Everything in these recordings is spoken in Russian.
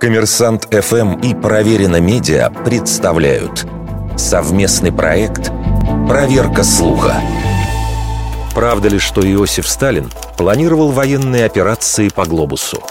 Коммерсант ФМ и Проверено Медиа представляют совместный проект «Проверка слуха». Правда ли, что Иосиф Сталин планировал военные операции по глобусу?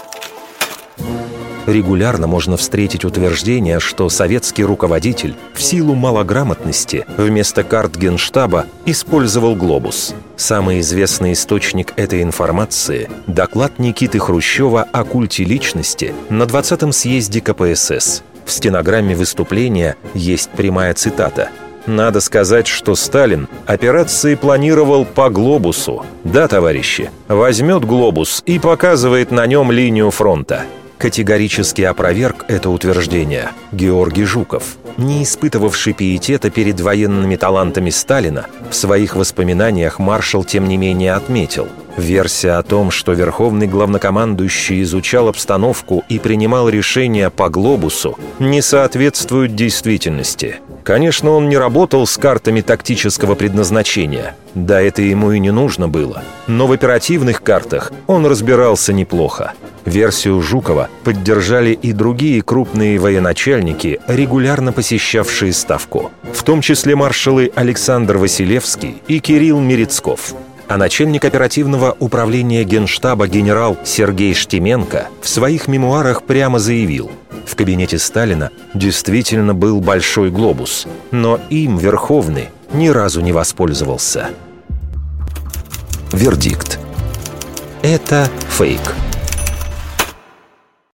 Регулярно можно встретить утверждение, что советский руководитель в силу малограмотности вместо карт генштаба использовал глобус. Самый известный источник этой информации – доклад Никиты Хрущева о культе личности на 20-м съезде КПСС. В стенограмме выступления есть прямая цитата – надо сказать, что Сталин операции планировал по глобусу. Да, товарищи, возьмет глобус и показывает на нем линию фронта. Категорически опроверг это утверждение. Георгий Жуков, не испытывавший пиетета перед военными талантами Сталина, в своих воспоминаниях маршал тем не менее отметил – Версия о том, что верховный главнокомандующий изучал обстановку и принимал решения по глобусу, не соответствует действительности. Конечно, он не работал с картами тактического предназначения. Да, это ему и не нужно было. Но в оперативных картах он разбирался неплохо. Версию Жукова поддержали и другие крупные военачальники, регулярно посещавшие Ставку, в том числе маршалы Александр Василевский и Кирилл Мерецков. А начальник оперативного управления Генштаба генерал Сергей Штеменко в своих мемуарах прямо заявил – в кабинете Сталина действительно был большой глобус, но им Верховный ни разу не воспользовался. Вердикт. Это фейк.